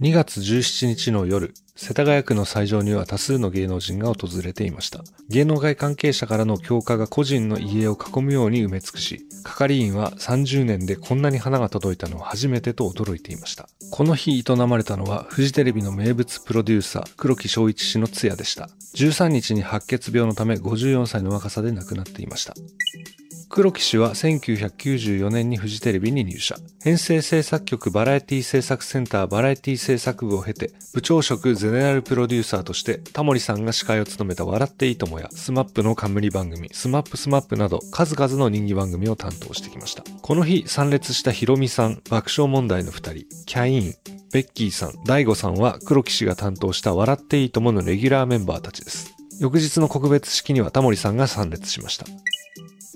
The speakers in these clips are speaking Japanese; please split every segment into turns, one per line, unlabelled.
2月17日の夜世田谷区の斎場には多数の芸能人が訪れていました。芸能界関係者からの強化が個人の家を囲むように埋め尽くし係員は30年でこんなに花が届いたのは初めてと驚いていました。この日営まれたのはフジテレビの名物プロデューサー黒木昭一氏の通夜でした。13日に白血病のため54歳の若さで亡くなっていました。黒木氏は1994年にフジテレビに入社。編成制作局バラエティ制作センターバラエティ制作部を経て、部長職ゼネラルプロデューサーとして、タモリさんが司会を務めた笑っていいともや、 SMAPの冠番組、 SMAP SMAP など、数々の人気番組を担当してきました。この日、参列したヒロミさん、爆笑問題の二人、キャイ〜ン、ベッキーさん、大悟さんは黒木氏が担当した笑っていいとものレギュラーメンバーたちです。翌日の告別式にはタモリさんが参列しました。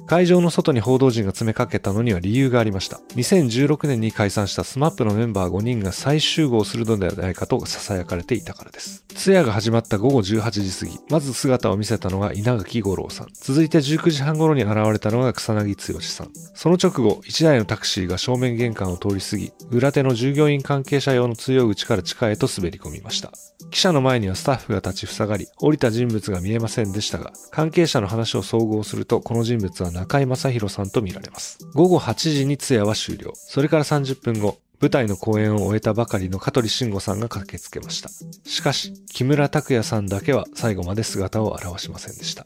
会場の外に報道陣が詰めかけたのには理由がありました。2016年に解散した SMAP のメンバー5人が再集合するのではないかと囁かれていたからです。通夜が始まった午後18時過ぎ、まず姿を見せたのが稲垣吾郎さん。続いて19時半頃に現れたのが草薙剛さん。その直後、1台のタクシーが正面玄関を通り過ぎ、裏手の従業員関係者用の通用口から地下へと滑り込みました。記者の前にはスタッフが立ちふさがり、降りた人物が見えませんでしたが、関係者の話を総合すると、この人物は中井正宏さんと見られます。午後8時に通夜は終了。それから30分後、舞台の公演を終えたばかりの香取慎吾さんが駆けつけました。しかし、木村拓哉さんだけは最後まで姿を現しませんでした。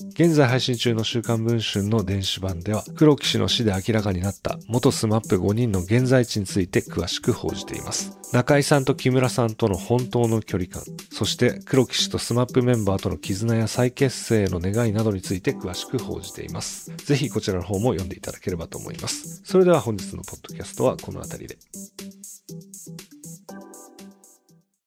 現在配信中の週刊文春の電子版では、黒木氏の死で明らかになった元スマップ5人の現在地について詳しく報じています。中井さんと木村さんとの本当の距離感、そして黒木氏とスマップメンバーとの絆や再結成への願いなどについて詳しく報じています。ぜひこちらの方も読んでいただければと思います。それでは本日のポッドキャストはこの辺りで。